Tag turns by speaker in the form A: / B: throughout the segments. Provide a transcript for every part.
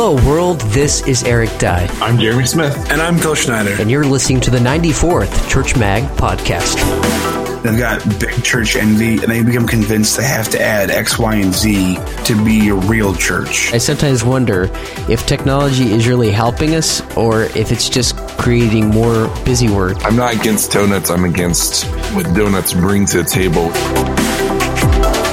A: Hello, world. This is Eric Dye.
B: I'm Jeremy Smith.
C: And I'm Phil Schneider.
A: And you're listening to the 94th Church Mag podcast.
C: They've got big church envy, and they become convinced they have to add X, Y, and Z to be a real church.
A: I sometimes wonder if technology is really helping us or if it's just creating more busy work.
B: I'm not against donuts, I'm against what donuts bring to the table.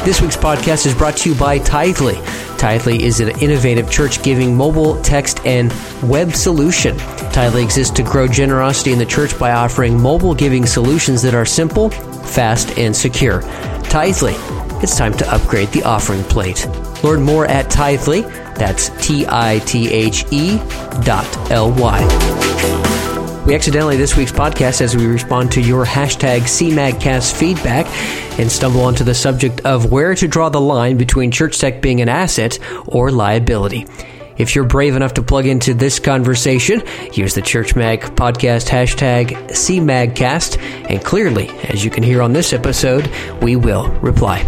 A: This week's podcast is brought to you by Tithely. Tithely is an innovative church giving mobile, text, and web solution. Tithely exists to grow generosity in the church by offering mobile giving solutions that are simple, fast, and secure. Tithely, it's time to upgrade the offering plate. Learn more at Tithely. That's T I T H E dot L Y. We accidentally this week's podcast as we respond to your hashtag CMAGcast feedback and stumble onto the subject of where to draw the line between church tech being an asset or liability. If you're brave enough to plug into this conversation, use the Church Mag podcast hashtag CMAGcast, and clearly, as you can hear on this episode, we will reply.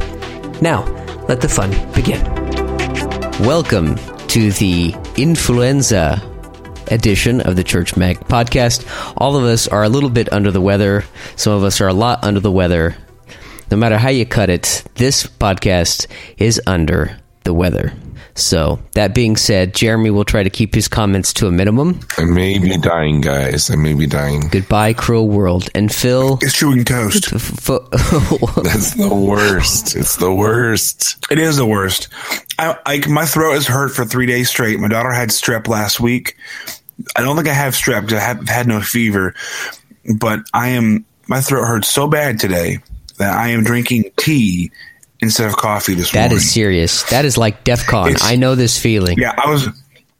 A: Now, let the fun begin. Welcome to the influenza edition of the Church Mag podcast. All of us are a little bit under the weather. Some of us are a lot under the weather. No matter how you cut it, this podcast is under the weather. So, that being said, Jeremy will try to keep his comments to a minimum.
B: I may be dying, guys. I may be dying.
A: Goodbye, cruel world. And Phil.
C: It's chewing toast.
B: That's the worst. It's the worst.
C: It is the worst. I, I, my throat is hurt for three days straight. My daughter had strep last week. I don't think I have strep because I have had no fever, but I am, my throat hurts so bad today that I am drinking tea instead of coffee this
A: that
C: morning.
A: That is serious. That is like DEF CON. I know this feeling.
C: Yeah, I was.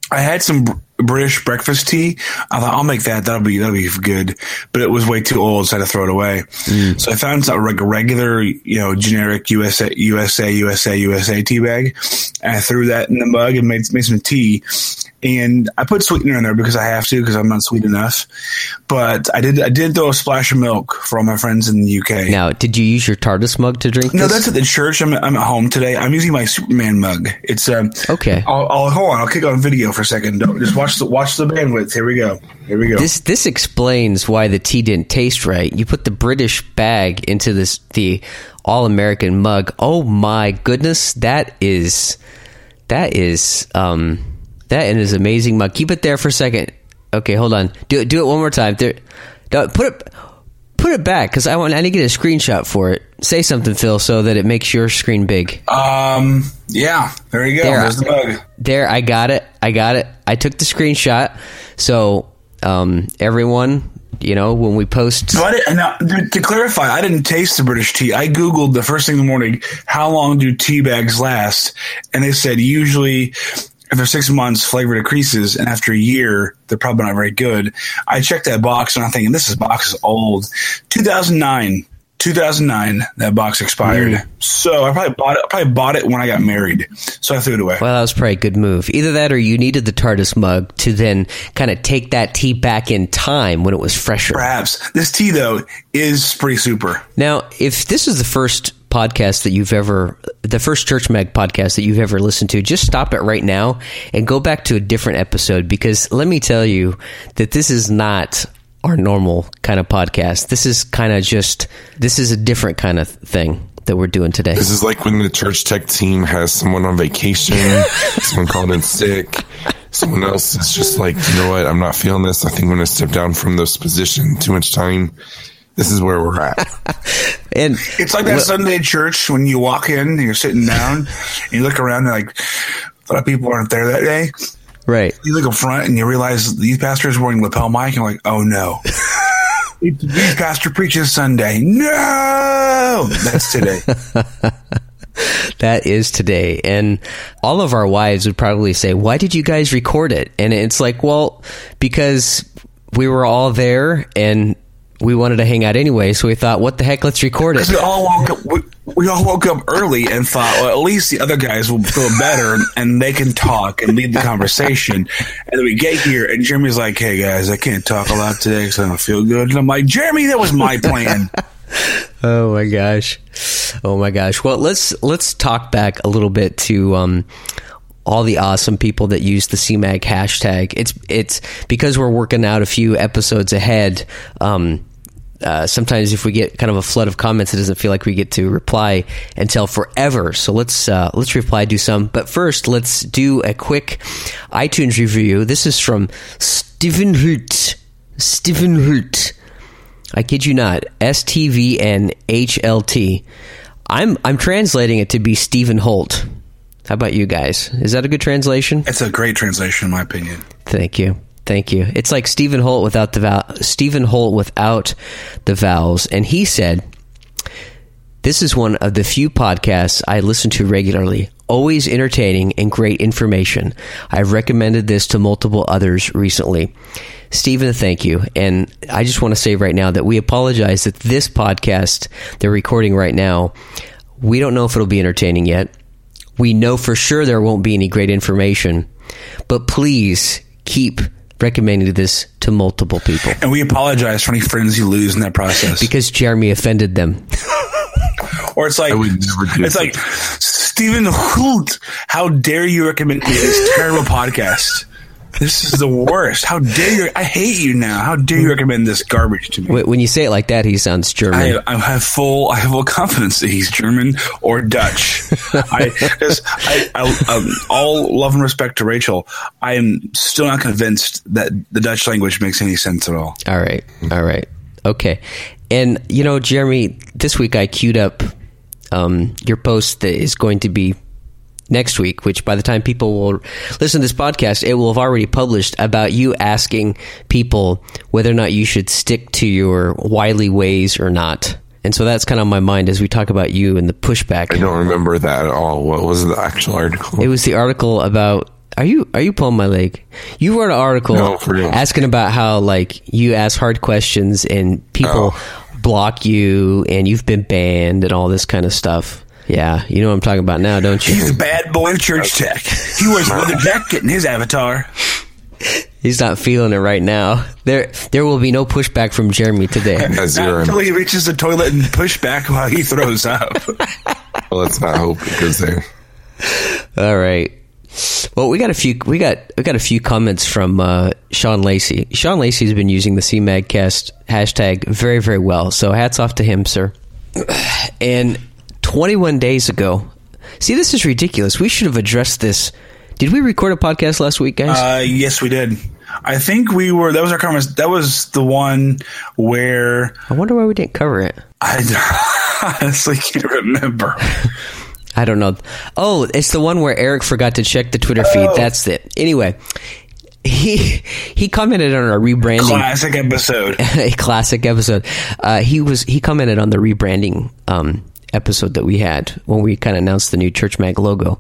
C: I had some British breakfast tea. I thought I'll make that. That'll be that'll be good. But it was way too old, so I had to throw it away. Mm. So I found some, like a regular, you know, generic USA USA USA USA tea bag, and I threw that in the mug and made made some tea. And I put sweetener in there because I have to because I'm not sweet enough. But I did I did throw a splash of milk for all my friends in the UK.
A: Now, did you use your TARDIS mug to drink?
C: No,
A: this?
C: that's at the church. I'm I'm at home today. I'm using my Superman mug. It's um
A: okay.
C: I'll, I'll hold on. I'll kick on video for a second. Don't, just watch the watch the bandwidth. Here we go. Here we go.
A: This this explains why the tea didn't taste right. You put the British bag into this the all American mug. Oh my goodness, that is that is um that is amazing mug. Keep it there for a second. Okay, hold on. Do it. Do it one more time. There, no, put it. Put it back because I want. I need to get a screenshot for it. Say something, Phil, so that it makes your screen big.
C: Um. Yeah. There you go.
A: There,
C: There's the mug.
A: There. I got it. I got it. I took the screenshot. So, um, everyone, you know, when we post.
C: So I now, to clarify, I didn't taste the British tea. I Googled the first thing in the morning, how long do tea bags last? And they said usually after six months, flavor decreases, and after a year, they're probably not very good. I checked that box, and I'm thinking this is box is old. 2009, 2009, that box expired. Mm. So I probably bought it. I probably bought it when I got married. So I threw it away.
A: Well, that was probably a good move. Either that, or you needed the TARDIS mug to then kind of take that tea back in time when it was fresher.
C: Perhaps this tea though is pretty super.
A: Now, if this is the first podcast that you've ever the first church mag podcast that you've ever listened to just stop it right now and go back to a different episode because let me tell you that this is not our normal kind of podcast. This is kind of just this is a different kind of thing that we're doing today.
B: This is like when the church tech team has someone on vacation someone called in sick someone else is just like you know what? I'm not feeling this. I think i'm going to step down from this position. Too much time. This is where we're at.
A: and
C: it's like that well, Sunday church when you walk in and you're sitting down and you look around and like a lot of people aren't there that day.
A: Right.
C: You look up front and you realize these pastors wearing lapel mic and you're like, oh no. These pastor preaches Sunday. No, that's today.
A: that is today. And all of our wives would probably say, Why did you guys record it? And it's like, Well, because we were all there and we wanted to hang out anyway, so we thought, what the heck, let's record it.
C: We all woke up, we, we, all woke up early and thought, well, at least the other guys will feel better and they can talk and lead the conversation. And then we get here, and Jeremy's like, hey guys, I can't talk a lot today because I don't feel good. And I'm like, Jeremy, that was my plan.
A: oh my gosh, oh my gosh. Well, let's let's talk back a little bit to um, all the awesome people that use the CMAG hashtag. It's it's because we're working out a few episodes ahead. Um, uh, sometimes if we get kind of a flood of comments, it doesn't feel like we get to reply until forever. So let's uh, let's reply, do some. But first, let's do a quick iTunes review. This is from Stephen Hoot. Stephen Hoot. I kid you not. S T V N H L T. I'm I'm translating it to be Stephen Holt. How about you guys? Is that a good translation?
C: It's a great translation, in my opinion.
A: Thank you. Thank you. It's like Stephen Holt without the. Stephen Holt without the vowels, and he said, "This is one of the few podcasts I listen to regularly. Always entertaining and great information. I've recommended this to multiple others recently." Stephen, thank you. And I just want to say right now that we apologize that this podcast they're recording right now, we don't know if it'll be entertaining yet. We know for sure there won't be any great information, but please keep recommending this to multiple people
C: And we apologize for any friends you lose in that process.
A: because Jeremy offended them.
C: or it's like
B: I would never do
C: it's
B: that.
C: like Stephen Hoot. How dare you recommend me this terrible podcast? This is the worst. How dare you? I hate you now. How dare you recommend this garbage to me?
A: Wh- When you say it like that, he sounds German.
C: I, I have full, I have full confidence that he's German or Dutch. I, I, I um, all love and respect to Rachel. I am still not convinced that the Dutch language makes any sense at all.
A: All right. All right. Okay. And, you know, Jeremy, this week I queued up um, your post that is going to be next week, which by the time people will listen to this podcast, it will have already published about you asking people whether or not you should stick to your wily ways or not. And so that's kind of on my mind as we talk about you and the pushback.
B: I don't remember that at all. What was the actual article?
A: It was the article about. Are you are you pulling my leg? You wrote an article
B: No,
A: asking about how like you ask hard questions and people oh. block you and you've been banned and all this kind of stuff. Yeah, you know what I'm talking about now, don't you?
C: He's a bad boy in church tech. He wears a leather jacket in his avatar.
A: He's not feeling it right now. There there will be no pushback from Jeremy today.
B: Zero.
C: until he reaches the toilet and push back while he throws up.
B: Well, let's not hope it goes there.
A: All right. Well, we got a few. We got we got a few comments from uh, Sean Lacey. Sean Lacey has been using the CMAGcast hashtag very very well. So hats off to him, sir. And 21 days ago, see, this is ridiculous. We should have addressed this. Did we record a podcast last week, guys?
C: Uh, yes, we did. I think we were. That was our conference. That was the one where
A: I wonder why we didn't cover it.
C: I honestly can't remember.
A: I don't know. Oh, it's the one where Eric forgot to check the Twitter feed. That's it. Anyway, he he commented on our rebranding.
C: Classic episode.
A: a classic episode. Uh, he was he commented on the rebranding um, episode that we had when we kind of announced the new Church Mag logo,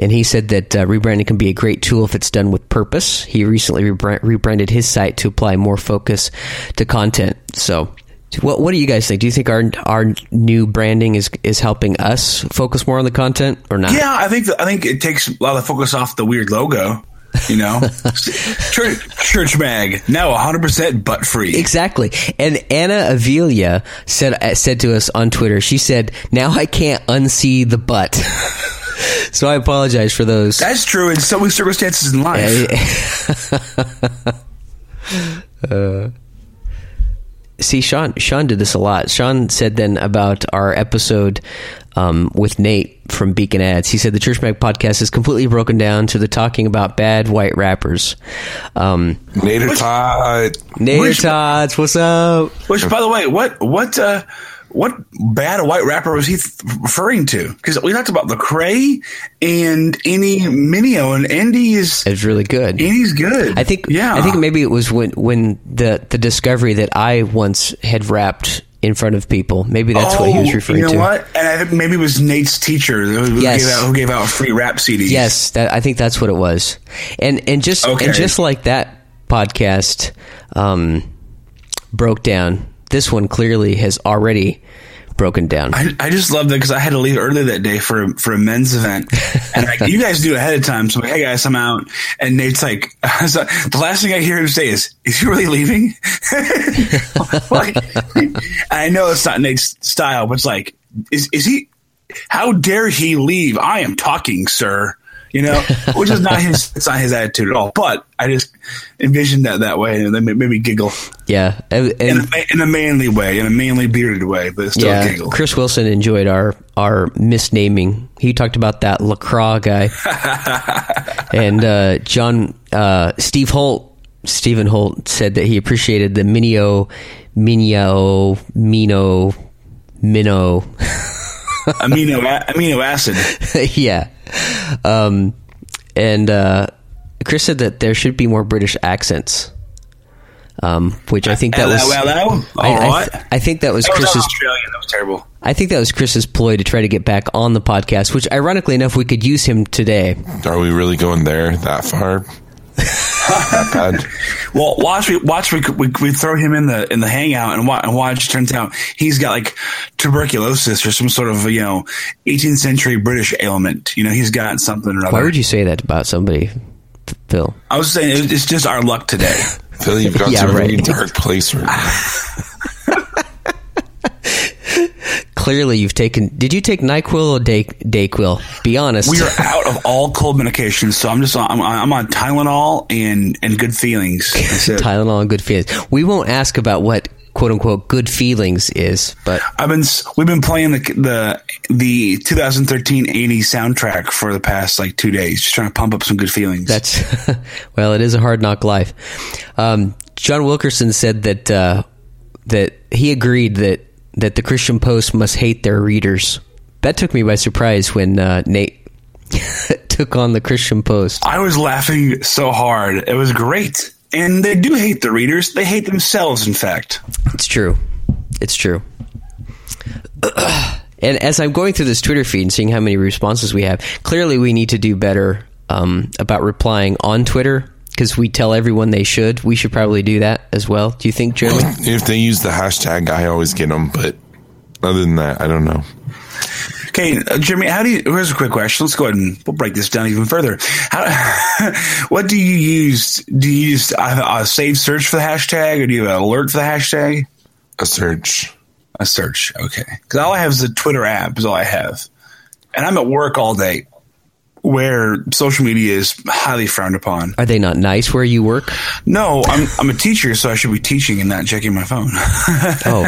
A: and he said that uh, rebranding can be a great tool if it's done with purpose. He recently rebra- rebranded his site to apply more focus to content. So. What What do you guys think? Do you think our our new branding is is helping us focus more on the content or not?
C: Yeah, I think I think it takes a lot of focus off the weird logo. You know, church, church mag now 100 percent butt free.
A: Exactly. And Anna Avilia said uh, said to us on Twitter. She said, "Now I can't unsee the butt." so I apologize for those.
C: That's true in so many circumstances in life.
A: See, Sean Sean did this a lot. Sean said then about our episode um, with Nate from Beacon Ads. He said the Church Mag podcast is completely broken down to the talking about bad white rappers. Um,
B: Nader Todd.
A: Nader
C: Which-
A: Tots, what's up?
C: Which, by the way, what what uh, what bad a white rapper was he th- referring to? Because we talked about Lecrae and Andy Mineo, and Andy is
A: It's really good.
C: Andy's good.
A: I think
C: yeah.
A: I think maybe it was when when the the discovery that I once had rapped in front of people. Maybe that's what he was
C: Oh,
A: referring
C: you know
A: to.
C: what? And I think maybe it was Nate's teacher who,
A: Yes.
C: gave, out, who gave out free rap CDs.
A: Yes, that, I think that's what it was. And and just
C: Okay.
A: and just like that podcast um, broke down, this one clearly has already broken down.
C: I, I just love that because I had to leave early that day for for a men's event, and like you guys do ahead of time. So like, hey guys, I'm out, and Nate's like, so the last thing I hear him say is, "Is he really leaving?" like, I know it's not Nate's style, but it's like, is is he? How dare he leave? I am talking, sir. You know, which is not his. It's not his attitude at all. But I just envisioned that that way, and then maybe giggle.
A: Yeah, and, and
C: in, a, in, a, manly way, in a manly bearded way, but still yeah, giggle.
A: Chris Wilson enjoyed our our misnaming. He talked about that Lacroix guy, and uh, John uh, Steve Holt. Stephen Holt said that he appreciated the Minio, Minio, Mino, Minnow.
C: amino amino acid.
A: yeah. Um, and uh, Chris said that there should be more British accents. Um, which I think that was.
C: Hello,
A: I, I, th- I, think that was
C: that
A: Chris's.
C: Australian. That was terrible.
A: I think that was Chris's ploy to try to get back on the podcast. Which, ironically enough, we could use him today.
B: Are we really going there that far?
C: well, watch we watch we, we, we throw him in the in the hangout and watch, and watch. Turns out he's got like tuberculosis or some sort of you know 18th century British ailment. You know, he's got something or other.
A: Why would you say that about somebody, Phil?
C: I was saying it's just our luck today.
B: Phil, you've got yeah, to a right. really dark place right now.
A: clearly you've taken. Did you take Nyquil or Day, Dayquil? Be honest.
C: We are out of all cold medications, so I'm just on, I'm, I'm on Tylenol and and good feelings.
A: Tylenol and good feelings. We won't ask about what quote unquote good feelings is, but
C: I've been we've been playing the the the 2013 Annie soundtrack for the past like two days, just trying to pump up some good feelings.
A: That's well, it is a hard knock life. Um, John Wilkerson said that uh, that he agreed that that the Christian Post must hate their readers. That took me by surprise when uh, Nate took on the Christian Post.
C: I was laughing so hard. It was great. And they do hate the readers. They hate themselves, in fact.
A: It's true. It's true. and as I'm going through this Twitter feed and seeing how many responses we have, clearly we need to do better um, about replying on Twitter because we tell everyone they should. We should probably do that as well. Do you think, Jeremy?
B: If they use the hashtag, I always get them. But other than that, I don't know.
C: Okay, uh, Jeremy, how do you? Here's a quick question. Let's go ahead and we'll break this down even further. How, what do you use? Do you use a, a save search for the hashtag, or do you have an alert for the hashtag?
B: A search.
C: A search. Okay, because all I have is the Twitter app. Is all I have, and I'm at work all day where social media is highly frowned upon.
A: Are they not nice where you work?
C: No, I'm I'm a teacher, so I should be teaching and not checking my phone.
A: oh,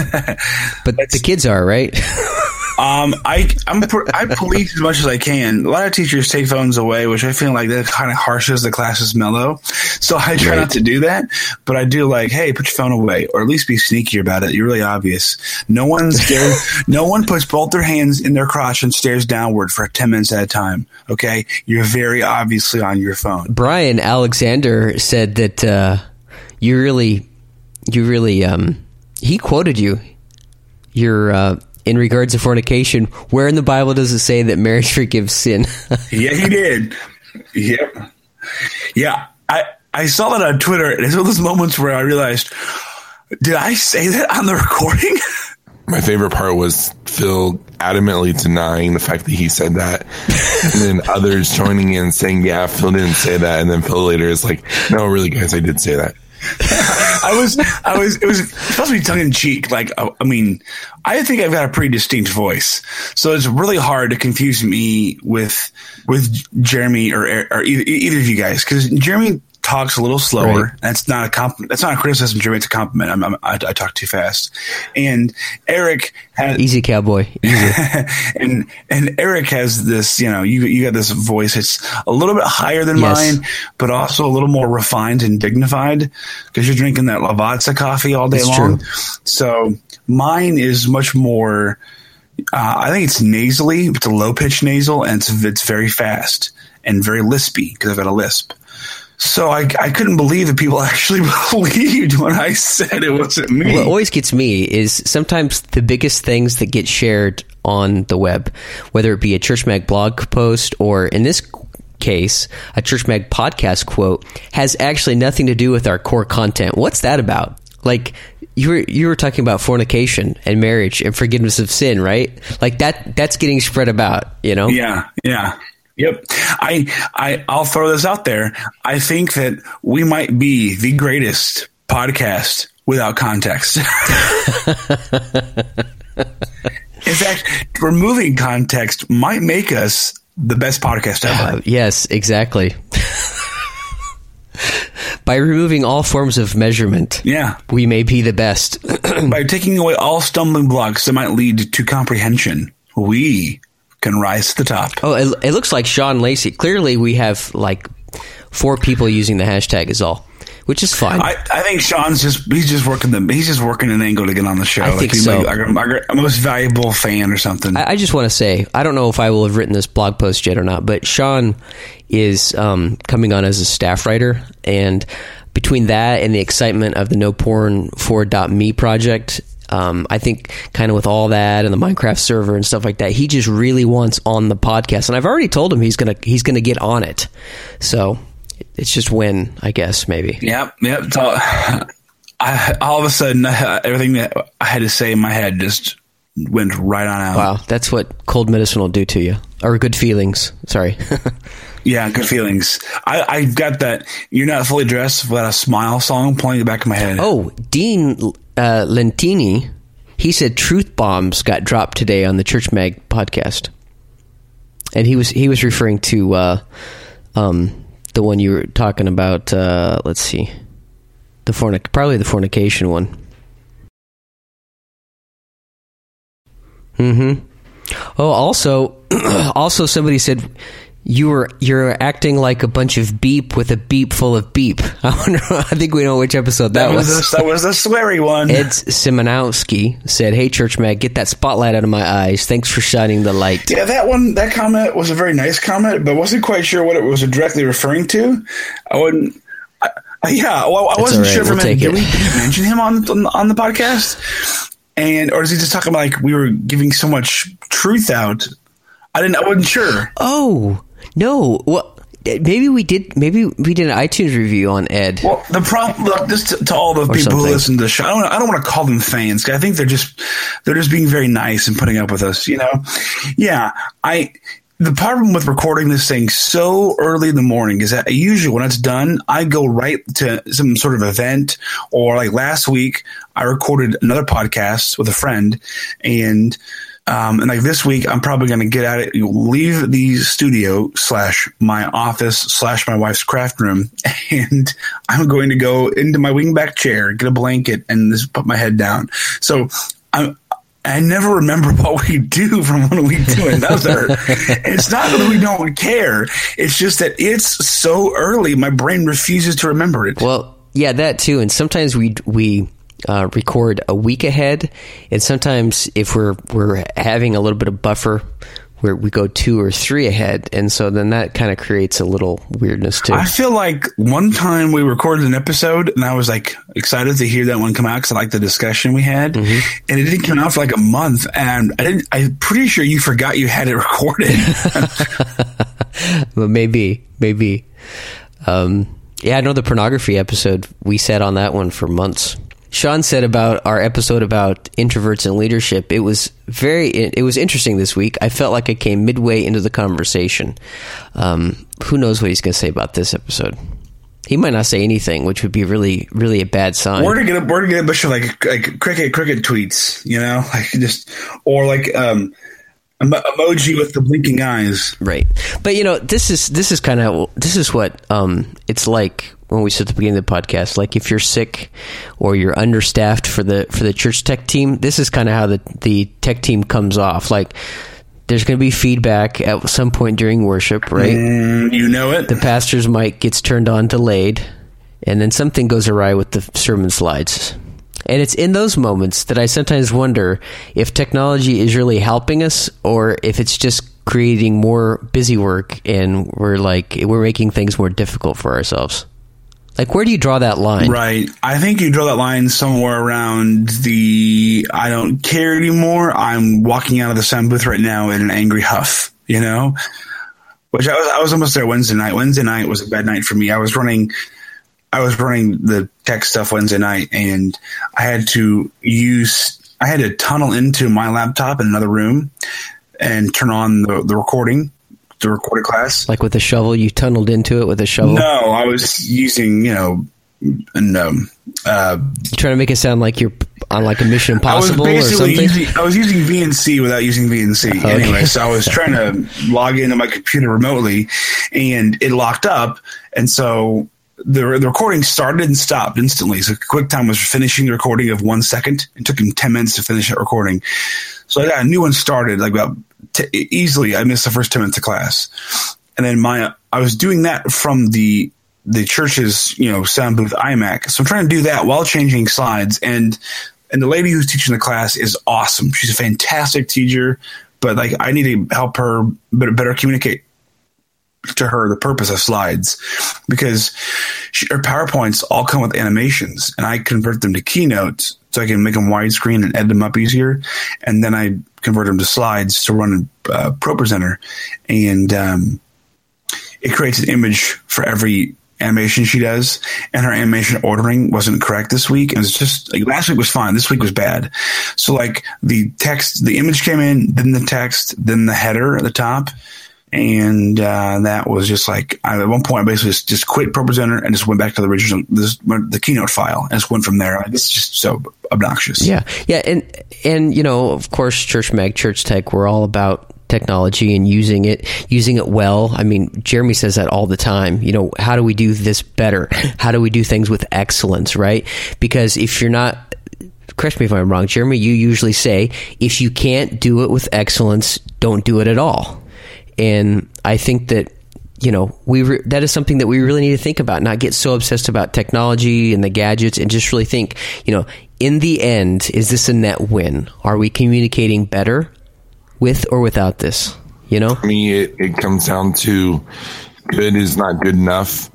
A: but That's, the kids are right.
C: Um, I I'm I police as much as I can. A lot of teachers take phones away, which I feel like that kind of harshes the class's mellow. So I try right. not to do that, but I do like, hey, put your phone away, or at least be sneaky about it. You're really obvious. No one's stares. no one puts both their hands in their crotch and stares downward for ten minutes at a time. Okay, you're very obviously on your phone.
A: Brian Alexander said that uh, you really, you really, um, he quoted you. You're uh, in regards to fornication, where in the Bible does it say that marriage forgives sin?
C: yeah, he did. Yep. Yeah. I, I saw that on Twitter, and it's one of those moments where I realized, did I say that on the recording?
B: My favorite part was Phil adamantly denying the fact that he said that, and then others joining in saying, "Yeah, Phil didn't say that," and then Phil later is like, "No, really, guys, I did say that."
C: I was, I was, it was supposed to be tongue in cheek. Like, uh, I mean, I think I've got a pretty distinct voice, so it's really hard to confuse me with with Jeremy or, or either, either of you guys because Jeremy talks a little slower. Right. That's not a compliment. That's not a criticism, Jeremy. It's a compliment. I'm, I'm, I, I talk too fast. And Eric has
A: easy cowboy. Easy.
C: and and Eric has this. You know, you you got this voice. It's a little bit higher than yes. mine, but also a little more refined and dignified because you're drinking that Lavazza coffee all day That's long. True. So mine is much more. Uh, I think it's nasally. It's a low pitch nasal, and it's it's very fast and very lispy because I've got a lisp. So I, I couldn't believe that people actually believed when I said it wasn't me.
A: What always gets me is sometimes the biggest things that get shared on the web, whether it be a Church Mag blog post or in this case, a Church Mag podcast quote, has actually nothing to do with our core content. What's that about? Like you were you were talking about fornication and marriage and forgiveness of sin, right? Like that that's getting spread about, you know?
C: Yeah, yeah. Yep. I, I, I'll throw this out there. I think that we might be the greatest podcast without context. In fact, removing context might make us the best podcast ever.
A: Uh, yes, exactly. By removing all forms of measurement,
C: yeah.
A: we may be the best.
C: By taking away all stumbling blocks that might lead to comprehension, we can rise to the top.
A: oh, it, it looks like Sean Lacey. Clearly, we have like four people using the hashtag is all, which is fine.
C: I, I think Sean's just he's just working the he's just working an angle to get on the show.
A: I think
C: he's
A: so.
C: like, like most valuable fan or something.
A: I, I just want to say, I don't know if I will have written this blog post yet or not, but Sean is um, coming on as a staff writer, and between that and the excitement of the No Porn 4.me project, um, I think kind of with all that and the Minecraft server and stuff like that, he just really wants on the podcast, and I've already told him he's gonna he's gonna get on it. So it's just when, I guess, maybe.
C: Yep, yep. So, I, all of a sudden, everything that I had to say in my head just went right on out.
A: Wow, that's what cold medicine will do to you, or good feelings. Sorry.
C: Yeah, good feelings. I, I got that "You're Not Fully Dressed" without a smile song playing in the back of my head.
A: Oh, Dean uh, Lentini, he said truth bombs got dropped today on the Church Mag podcast, and he was he was referring to uh, um, the one you were talking about. Uh, let's see, the fornic probably the fornication one. Mm hmm. Oh, also, also somebody said you were you're acting like a bunch of beep with a beep full of beep. I wonder. I think we know which episode that,
C: that was
A: was.
C: the, that was the sweary one.
A: Ed Simonowski said, "Hey, Church Mag, get that spotlight out of my eyes. Thanks for shining the light."
C: Yeah, that one, that comment was a very nice comment, but wasn't quite sure what it was directly referring to. I wouldn't. I, yeah, well, I wasn't
A: right,
C: sure.
A: we'll
C: From did we, did we mention him on on, on the podcast? And or is he just talking about like we were giving so much truth out? I didn't. I wasn't sure.
A: Oh no! Well, maybe we did. Maybe we did an iTunes review on Ed.
C: Well, the problem, look, just to, to all the people
A: something.
C: who listen to the show, I don't, I don't want to call them fans. I think they're just, they're just being very nice and putting up with us, you know? Yeah. I, the problem with recording this thing so early in the morning is that usually when it's done, I go right to some sort of event or like last week, I recorded another podcast with a friend and, um, and like this week, I'm probably going to get at it, leave the studio slash my office slash my wife's craft room, and I'm going to go into my wingback chair, get a blanket, and just put my head down. So I'm. I never remember what we do from one week to another. it's not that we don't care; it's just that it's so early, my brain refuses to remember it.
A: Well, yeah, that too. And sometimes we we uh, record a week ahead, and sometimes if we're we're having a little bit of buffer, where we go two or three ahead, and so then that kind of creates a little weirdness too.
C: I feel like one time we recorded an episode and I was like excited to hear that one come out because I liked the discussion we had,
A: Mm-hmm.
C: and it didn't come out for like a month, and I didn't. I'm pretty sure you forgot you had it recorded.
A: But maybe, maybe. Um, yeah, I know the pornography episode. We sat on that one for months. Sean said about our episode about introverts and leadership. It was very. It was interesting this week. I felt like I came midway into the conversation. Um, who knows what he's going to say about this episode? He might not say anything, which would be really, really a bad sign.
C: We're gonna we're gonna get a bunch of like like cricket cricket tweets, you know, like just or like um emoji with the blinking eyes.
A: Right. But you know, this is this is kind of this is what um it's like when we said at the beginning of the podcast. Like if you're sick or you're understaffed for the for the church tech team, this is kind of how the the tech team comes off. Like there's going to be feedback at some point during worship, right?
C: Mm, you know it.
A: The pastor's mic gets turned on delayed, and then something goes awry with the sermon slides. And it's in those moments that I sometimes wonder if technology is really helping us or if it's just creating more busy work and we're like we're making things more difficult for ourselves. Like where do you draw that line?
C: Right. I think you draw that line somewhere around the I don't care anymore. I'm walking out of the sound booth right now in an angry huff, you know? Which I was I was almost there Wednesday night. Wednesday night was a bad night for me. I was running I was running the tech stuff Wednesday night and I had to use I had to tunnel into my laptop in another room and turn on the, the recording, the recorded class.
A: Like with a shovel, you tunneled into it with a shovel.
C: No, I was using, you know, and um, uh,
A: trying to make it sound like you're on like a Mission
C: I was
A: Impossible or
C: basically
A: something?
C: using I was using VNC without using VNC. Anyway, so I was trying to log into my computer remotely, and it locked up, and so the the recording started and stopped instantly. So QuickTime was finishing the recording of one second. It took him ten minutes to finish that recording. So I got a new one started like about t- easily. I missed the first ten minutes of class, and then my I was doing that from the the church's you know sound booth iMac. So I'm trying to do that while changing slides and and the lady who's teaching the class is awesome. She's a fantastic teacher, but like I need to help her better, better communicate to her the purpose of slides because she, her PowerPoints all come with animations and I convert them to keynotes so I can make them widescreen and edit them up easier. And then I convert them to slides to run uh, ProPresenter. And, um, it creates an image for every animation she does, and her animation ordering wasn't correct this week. And it's just like last week was fine, this week was bad. So like the text, the image came in, then the text, then the header at the top. And uh, that was just like I, at one point I basically just, just quit ProPresenter and just went back to the original this, the keynote file and just went from there. Is just so obnoxious.
A: Yeah, yeah, and and you know, of course, Church Mag, Church Tech, we're all about technology and using it, using it well. I mean, Jeremy says that all the time. You know, how do we do this better? How do we do things with excellence? Right? Because if you're not correct me if I'm wrong, Jeremy, you usually say if you can't do it with excellence, don't do it at all. And I think that you know we re- that is something that we really need to think about not get so obsessed about technology and the gadgets and just really think you know in the end is this a net win are we communicating better with or without this you know
B: For me, it, it comes down to good is not good enough,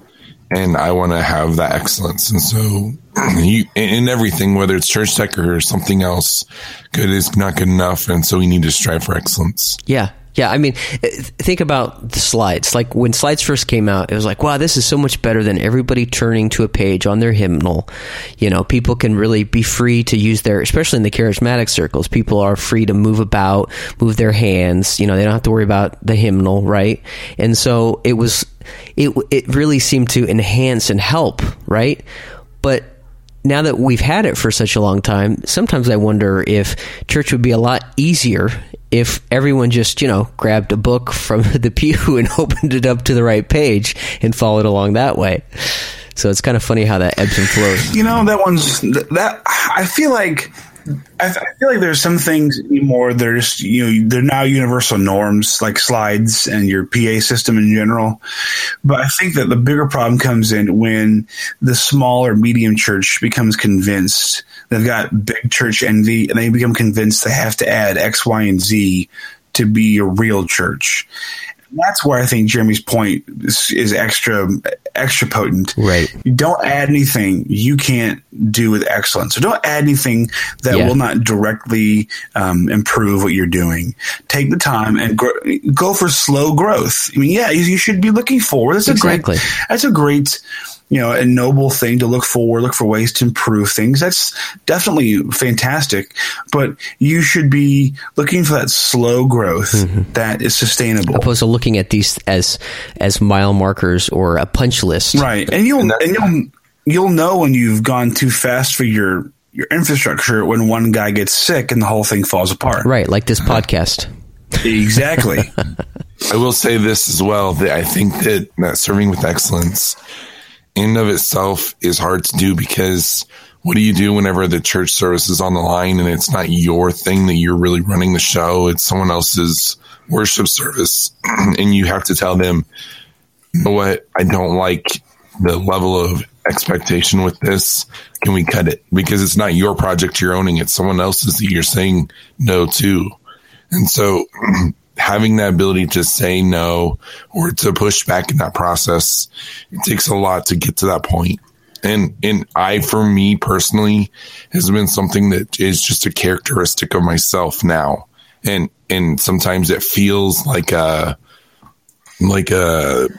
B: and I want to have that excellence. And so, you in in everything, whether it's church tech or something else, good is not good enough, and so we need to strive for excellence.
A: Yeah. Yeah, I mean, eh, think about the slides. Like when slides first came out, it was like, wow, this is so much better than everybody turning to a page on their hymnal. You know, people can really be free to use their, especially in the charismatic circles, people are free to move about, move their hands. You know, they don't have to worry about the hymnal, right? And so it was, it, it really seemed to enhance and help, right? But now that we've had it for such a long time, sometimes I wonder if church would be a lot easier if everyone just, you know, grabbed a book from the pew and opened it up to the right page and followed along that way. So it's kind of funny how that ebbs and flows.
C: You know, that one's that I feel like I, I feel like there's some things anymore. There's you know they're now universal norms like slides and your PA system in general. But I think that the bigger problem comes in when the small or medium church becomes convinced they've got big church envy and they become convinced they have to add X, Y, and Z to be a real church. That's where I think Jeremy's point is, is extra extra potent.
A: Right.
C: You don't add anything you can't do with excellence. So don't add anything that
A: Yeah.
C: will not directly um, improve what you're doing. Take the time and gr- go for slow growth. I mean, yeah, you, you should be looking forward. That's a great. That's a great. You know, a noble thing to look for, look for ways to improve things. That's definitely fantastic. But you should be looking for that slow growth mm-hmm. that is sustainable.
A: Opposed to looking at these as as mile markers or a punch list.
C: Right, and you'll and, you'll you'll know when you've gone too fast for your your infrastructure when one guy gets sick and the whole thing falls apart.
A: Right, like this podcast.
C: Exactly.
B: I will say this as well that I think that, that serving with excellence in of itself is hard to do because what do you do whenever the church service is on the line and it's not your thing that you're really running the show? It's someone else's worship service and you have to tell them, you know what? I don't like the level of expectation with this. Can we cut it? Because it's not your project you're owning. It's someone else's that you're saying no to. And so having that ability to say no or to push back in that process, it takes a lot to get to that point. And, and I, for me personally, has been something that is just a characteristic of myself now. And, and sometimes it feels like a, like a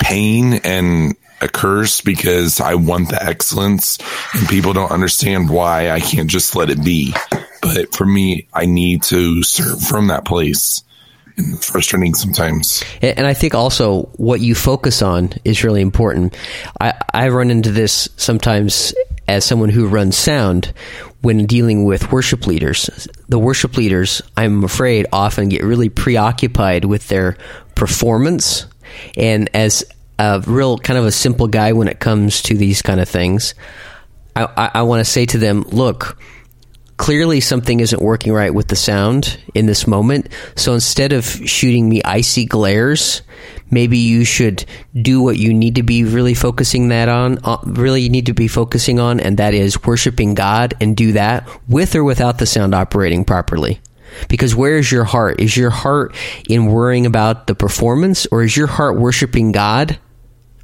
B: pain and a curse because I want the excellence and people don't understand why I can't just let it be. But for me, I need to serve from that place. Frustrating sometimes.
A: And and I think also what you focus on is really important. I, I run into this sometimes as someone who runs sound, when dealing with worship leaders, the worship leaders, I'm afraid, often get really preoccupied with their performance. And as a real kind of a simple guy when it comes to these kind of things, I, I, I want to say to them, look, clearly something isn't working right with the sound in this moment. So instead of shooting me icy glares, maybe you should do what you need to be really focusing that on, uh, really need to be focusing on, and that is worshiping God and do that with or without the sound operating properly. Because where is your heart? Is your heart in worrying about the performance or is your heart worshiping God?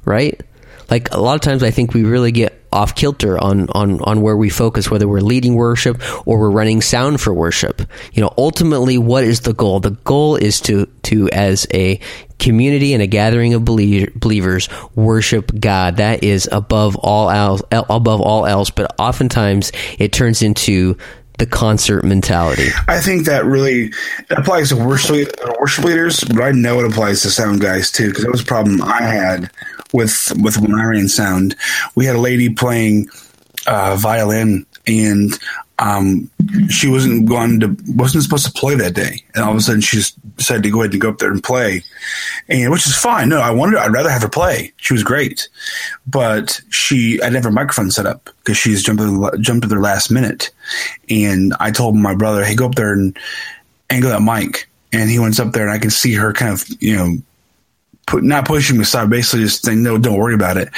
A: Right? Like a lot of times I think we really get off kilter on, on, on where we focus, whether we're leading worship or we're running sound for worship. You know, ultimately, what is the goal? The goal is to, to, as a community and a gathering of believers, worship God. That is above all else, above all else, but oftentimes it turns into the concert mentality.
C: I think that really applies to worship, worship leaders, but I know it applies to sound guys too, because that was a problem I had with with when I ran sound. We had a lady playing uh, violin, and um, she wasn't going to wasn't supposed to play that day, and all of a sudden she just decided to go ahead and go up there and play, and which is fine. No, I wanted I'd rather have her play. She was great, but she I didn't have her microphone set up because she's jumped jumped to their last minute, and I told my brother, hey, go up there and angle that mic. And he went up there, and I can see her kind of, you know, put, not pushing me aside, basically just saying, no, don't worry about it.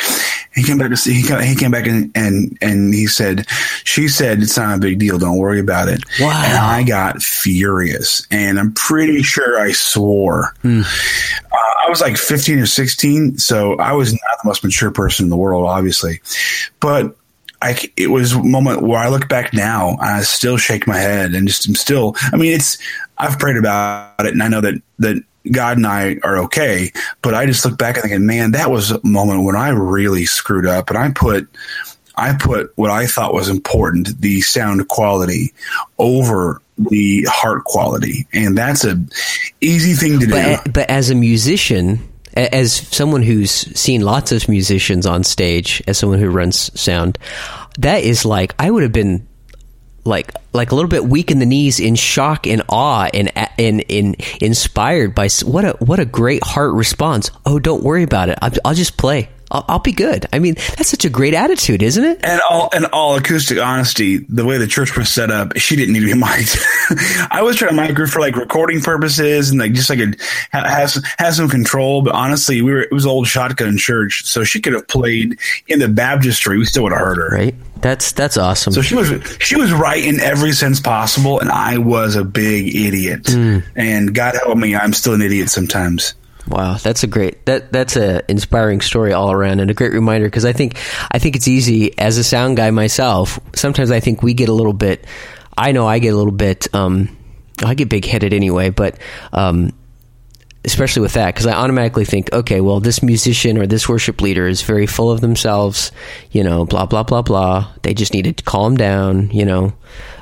C: He came back to see, he came, he came back and, and, and he said, she said, it's not a big deal. Don't worry about it.
A: Wow.
C: And I got furious and I'm pretty sure I swore. Hmm. Uh, I was like 15 or 16. So I was not the most mature person in the world, obviously, but I, it was a moment where I look back now I still shake my head and just, I'm still, I mean, it's, I've prayed about it and I know that, that God and I are okay. But I just look back and thinking, man, that was a moment when I really screwed up and I put I put what I thought was important, the sound quality, over the heart quality. And that's a easy thing to
A: but, do. But as a musician, as someone who's seen lots of musicians on stage, as someone who runs sound, that is like I would have been like like a little bit weak in the knees in shock and awe and and, and inspired by what a what a great heart response. Oh don't worry about it. I'll, I'll just play I'll, I'll, be good I mean that's such a great attitude isn't it
C: and all and all acoustic honesty the way the church was set up she didn't need to be mic'd I was trying to mic her for like recording purposes and like just like a has has some control but honestly we were it was old shotgun church so she could have played in the baptistry we still would have heard her
A: right that's that's awesome.
C: So she was she was right in every sense possible, and I was a big idiot. Mm. And God help me, I'm still an idiot sometimes.
A: Wow, that's a great that that's a inspiring story all around, and a great reminder because I think I think it's easy as a sound guy myself. Sometimes I think we get a little bit. I know I get a little bit. Um, I get big headed anyway, but um, especially with that because I automatically think, okay, well, this musician or this worship leader is very full of themselves, you know, blah blah blah blah. They just need to calm down, you know.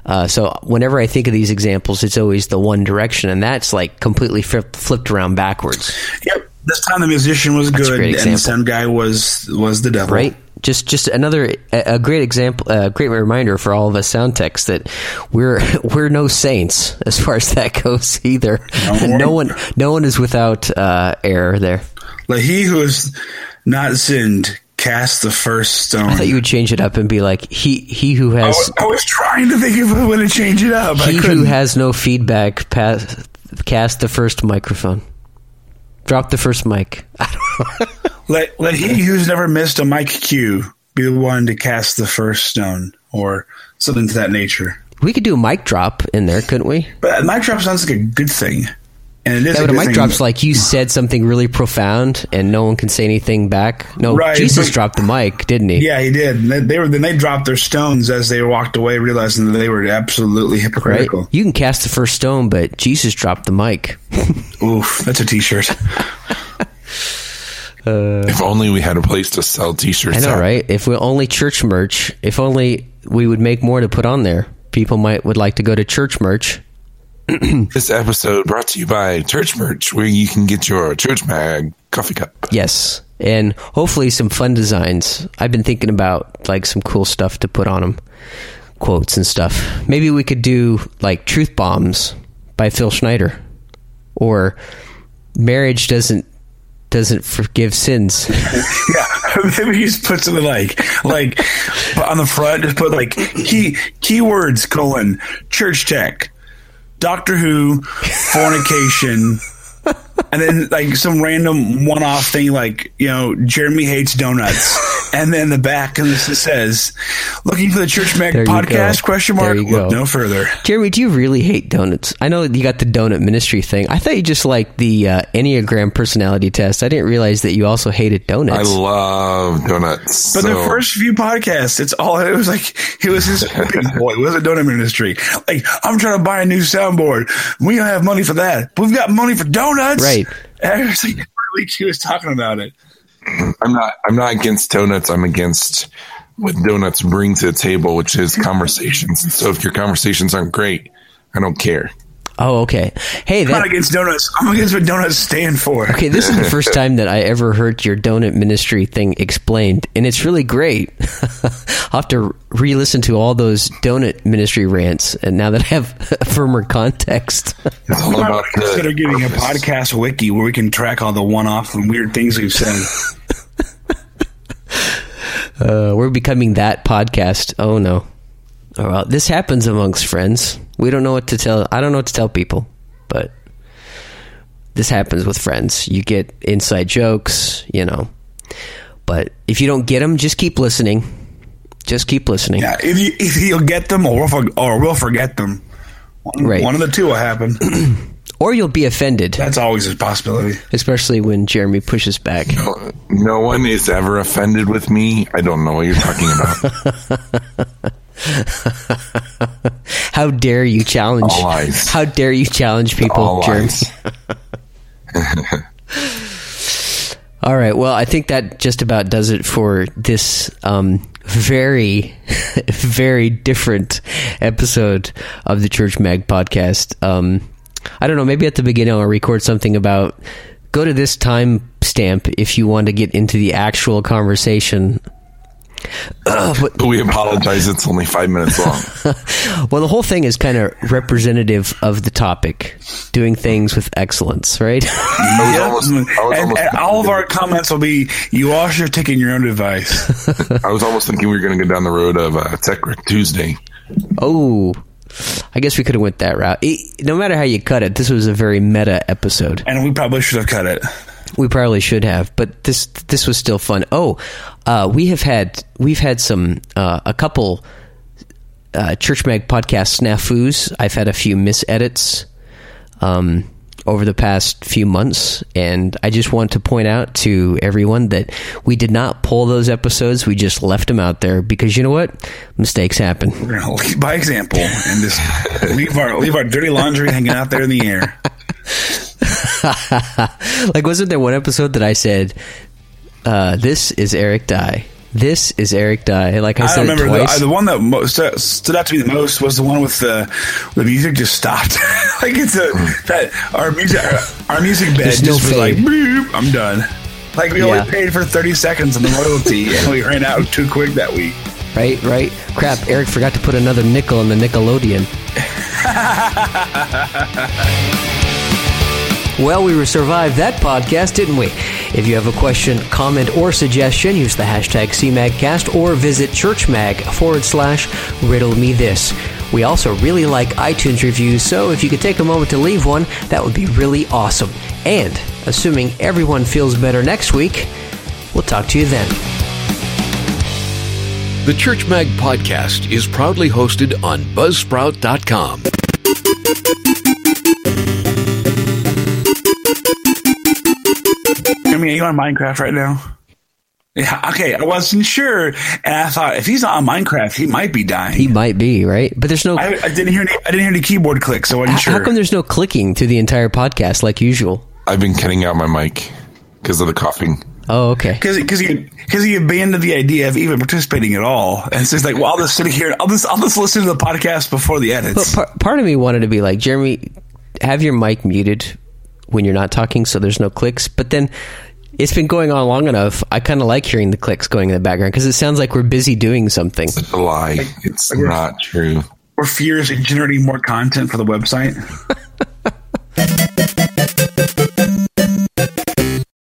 A: Uh, so whenever I think of these examples, it's always the one direction, and that's like completely flipped around backwards.
C: Yep. This time the musician was that's good, and the sound guy was was the devil.
A: Right just just another a great example a great reminder for all of us sound techs that we're we're no saints as far as that goes either no, no one no one is without uh, error there
C: like he who has not sinned cast the first stone
A: i thought you would change it up and be like he he who has
C: i was, I was trying to think of a way to change it up
A: he who has no feedback pass, cast the first microphone drop the first mic
C: Let let he who's never missed a mic cue be the one to cast the first stone or something to that nature.
A: We could do a mic drop in there, couldn't we?
C: But a mic drop sounds like a good thing.
A: And it is yeah, but a, mic thing. drop's like you said something really profound and no one can say anything back. No, right, Jesus but, dropped the mic, didn't he?
C: Yeah, he did. They, they, were then they dropped their stones as they walked away, realizing that they were absolutely hypocritical. Right?
A: You can cast the first stone, but Jesus dropped the mic.
C: Oof, that's a T-shirt.
B: Uh, if only we had a place to sell T-shirts.
A: I know, at. right? If we only church merch. If only we would make more to put on there. People might would like to go to church merch.
B: this episode brought to you by Church Merch, where you can get your church mag coffee cup.
A: Yes, and hopefully some fun designs. I've been thinking about like some cool stuff to put on them, quotes and stuff. Maybe we could do like truth bombs by Phil Schneider, or marriage doesn't doesn't forgive sins.
C: yeah, maybe you just put something like like on the front, just put like key keywords colon church tech, Doctor Who, fornication. and then like some random one-off thing like you know jeremy hates donuts and then the back and this says looking for the church mag podcast
A: go.
C: question
A: There
C: mark
A: you go.
C: look no further
A: Jeremy, do you really hate donuts? I know you got the donut ministry thing. I thought you just liked the uh, Enneagram personality test. I didn't realize that you also hated donuts.
B: I love donuts.
C: But
B: so,
C: the first few podcasts, it's all it was like it was his big boy. It was a donut ministry. Like I'm trying to buy a new soundboard. We don't have money for that. We've got money for donuts.
A: Right.
C: And I was like, every week he was talking about it.
B: I'm not. I'm not against donuts. I'm against what donuts bring to the table, which is conversations. So if your conversations aren't great, I don't care.
A: Oh, okay. Hey,
C: I'm not against donuts. I'm against what donuts stand for.
A: okay. This is the first time that I ever heard your donut ministry thing explained, and it's really great. I'll have to re-listen to all those donut ministry rants, and now that I have a firmer context.
B: It's all
C: We might
B: about
C: consider
B: the
C: getting a podcast wiki where we can track all the one-off and weird things we've said.
A: Uh, we're becoming that podcast. Oh no. Well, this happens amongst friends. We don't know what to tell. I don't know what to tell people, but this happens with friends. You get inside jokes, you know. But if you don't get them, just keep listening. Just keep listening.
C: Yeah, if you if you'll get them or we'll, for- or we'll forget them. One,
A: Right.
C: one of the two will happen.
A: Or you'll be offended,
C: That's always a possibility.
A: especially when Jeremy pushes back.
B: No one is ever offended with me. I don't know what you're talking about.
A: How dare you challenge?
B: All lies.
A: How dare you challenge people,
B: All?
A: All right. Well, I think that just about does it for this um, very, very different episode of the Church Mag podcast. Um, I don't know. Maybe at the beginning I'll record something about go to this time stamp if you want to get into the actual conversation. Uh, but,
B: We apologize. It's only five minutes long.
A: well, the whole thing is kind of representative of the topic, doing things with excellence, right?
B: I almost.
C: And, and all of our comments will be, "You all should have taken your own advice."
B: I was almost thinking we were going to go down the road of uh, Tech Rec Tuesday.
A: Oh, I guess we could have went that route. It- no matter how you cut it, this was a very meta episode.
C: and we probably should have cut it.
A: We probably should have, but this this was still fun. Oh, uh, we have had we've had some uh, a couple uh, Church Mag podcast snafus. I've had a few misedits um, over the past few months, and I just want to point out to everyone that we did not pull those episodes. We just left them out there because you know what? Mistakes happen.
C: We're gonna lead by example and just leave our leave our dirty laundry hanging out there in the air.
A: like, wasn't there one episode that I said, uh, "This is Eric Dye. This is Eric Dye." Like I,
C: I
A: said
C: remember the,
A: twice.
C: uh, the one that most, stood, stood out to me the most was the one with the the music just stopped. like it's a that our music our, our music bed
A: There's no
C: just was like boop, I'm done. Like we
A: Yeah.
C: only paid for thirty seconds on the royalty, and we ran out too quick that week.
A: right, right. Crap! Eric forgot to put another nickel in the Nickelodeon. Well, we survived that podcast, didn't we? If you have a question, comment, or suggestion, use the hashtag CMAGcast or visit churchmag forward slash riddle me this. We also really like iTunes reviews, so if you could take a moment to leave one, that would be really awesome. And assuming everyone feels better next week, we'll talk to you then.
D: The Church Mag podcast is proudly hosted on Buzzsprout.com.
C: I mean, are you on Minecraft right now? Yeah. Okay. I wasn't sure, and I thought if he's not on Minecraft, he might be dying.
A: He might be, right? But there's no.
C: I, I didn't hear any. I didn't hear any keyboard clicks, so I wasn't
A: How,
C: sure.
A: how come there's no clicking to the entire podcast like usual?
B: I've been cutting out my mic because of the coughing.
A: Oh, okay.
C: Because because he because he abandoned the idea of even participating at all, and it's just like, well, I'll just sit here, I'll just I'll just listen to the podcast before the
A: But
C: edits.
A: par- part of me wanted to be like, Jeremy, have your mic muted when you're not talking so there's no clicks. But then it's been going on long enough. I kind of like hearing the clicks going in the background because it sounds like we're busy doing something.
B: It's a lie. It's not true.
C: We're furious in generating more content for the website.